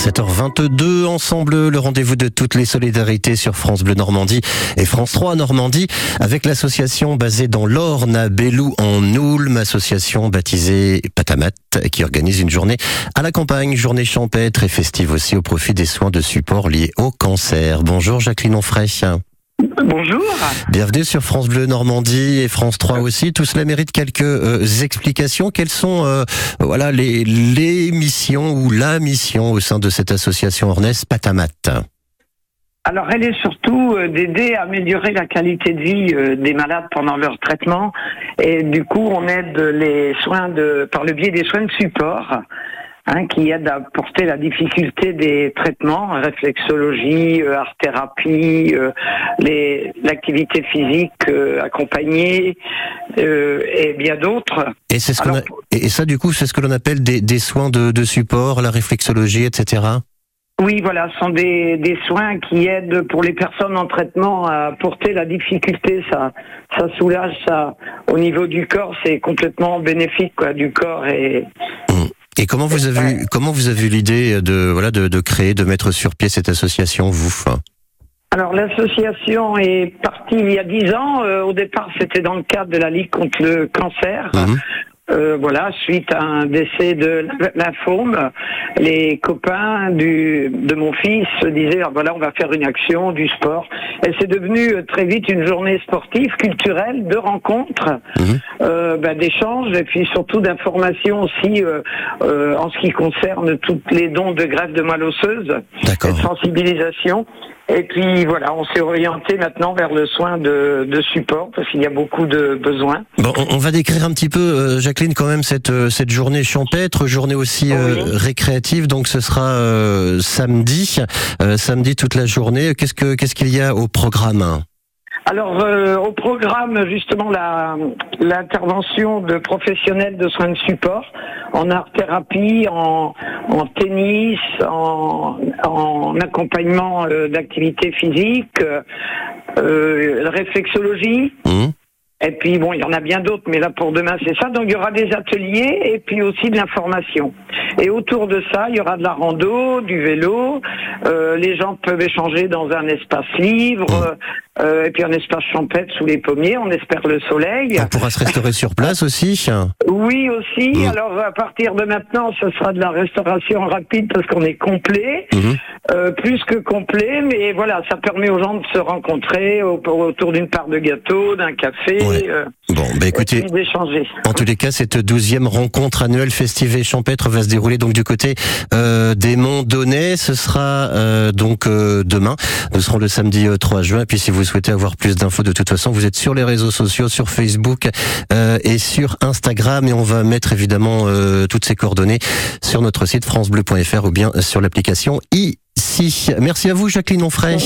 7h22, ensemble, le rendez-vous de toutes les solidarités sur France Bleu Normandie et France 3 Normandie, avec l'association basée dans l'Orne à Bellou en Oulme, association baptisée Patamat, qui organise une journée à la campagne, journée champêtre et festive aussi au profit des soins de support liés au cancer. Bonjour Jacqueline Onfray. Bonjour. Bienvenue sur France Bleu Normandie et France 3 aussi. Tout cela mérite quelques euh, explications. Quelles sont euh, voilà les, les missions ou la mission au sein de cette association Ornès Patamat? Alors, elle est surtout euh, d'aider à améliorer la qualité de vie euh, des malades pendant leur traitement. Et du coup, on aide les soins de, par le biais des soins de support. Hein, qui aident à porter la difficulté des traitements, réflexologie, euh, art-thérapie, euh, les- l'activité physique euh, accompagnée euh, et bien d'autres. Et c'est ce qu'on a- Alors, et et ça du coup c'est ce que l'on appelle des, des soins de, de support, la réflexologie, etc. Oui, voilà, ce sont des, des soins qui aident pour les personnes en traitement à porter la difficulté. Ça, ça soulage ça au niveau du corps, c'est complètement bénéfique quoi, du corps et Et comment vous avez Ouais. comment vous avez eu l'idée de voilà de, de créer, de mettre sur pied cette association vous Alors l'association est partie il y a dix ans. Euh, au départ, c'était dans le cadre de la Ligue contre le cancer. Mhm. Euh, voilà, suite à un décès de lymphome, les copains du, de mon fils se disaient ah, voilà, on va faire une action, du sport. Et c'est devenu euh, très vite une journée sportive, culturelle, de rencontres, Mhm. euh, bah, d'échanges et puis surtout d'informations aussi euh, euh, en ce qui concerne tous les dons de greffe de moelle osseuse sensibilisation. Et puis voilà, on s'est orienté maintenant vers le soin de, de support parce qu'il y a beaucoup de besoins. Bon, on, on va décrire un petit peu, euh, Jacqueline, quand même cette euh, cette journée champêtre, journée aussi euh, récréative. Donc ce sera euh, samedi, euh, samedi toute la journée. Qu'est-ce que qu'est-ce qu'il y a au programme? Alors euh, au programme justement l'intervention de professionnels de soins de support en art thérapie, en, en tennis, en, en accompagnement euh, d'activités physiques, euh, euh, réflexologie. Hum Et puis bon, il y en a bien d'autres, mais là pour demain c'est ça. Donc il y aura des ateliers et puis aussi de l'information. Et autour de ça, il y aura de la rando, du vélo. euh, les gens peuvent échanger dans un espace libre euh, et puis un espace champêtre sous les pommiers. On espère le soleil. On pourra se restaurer sur place aussi. Oui aussi. Alors à partir de maintenant, ce sera de la restauration rapide parce qu'on est complet, Mhm. Euh, plus que complet. Mais voilà, ça permet aux gens de se rencontrer au- autour d'une part de gâteau, d'un café. Ouais. euh, Bon, bah écoutez, d'échanger. En tous les cas, cette douzième rencontre annuelle festive et champêtre va se dérouler donc du côté euh, des Monts Donnais. Ce sera euh, donc euh, demain. Nous serons le samedi euh, 3 juin. Et puis si vous souhaitez avoir plus d'infos, de toute façon, vous êtes sur les réseaux sociaux, sur Facebook euh, et sur Instagram. Et on va mettre évidemment euh, toutes ces coordonnées sur notre site francebleu.fr ou bien sur l'application Merci à vous, Jacqueline Onfray.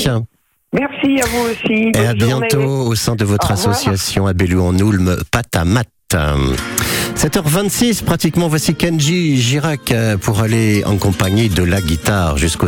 Merci à vous aussi. Et à journée. bientôt au sein de votre Au association à Bellou en Oulme, Patamat. 7h26, pratiquement, voici Kenji Girac euh, pour aller en compagnie de la guitare jusqu'au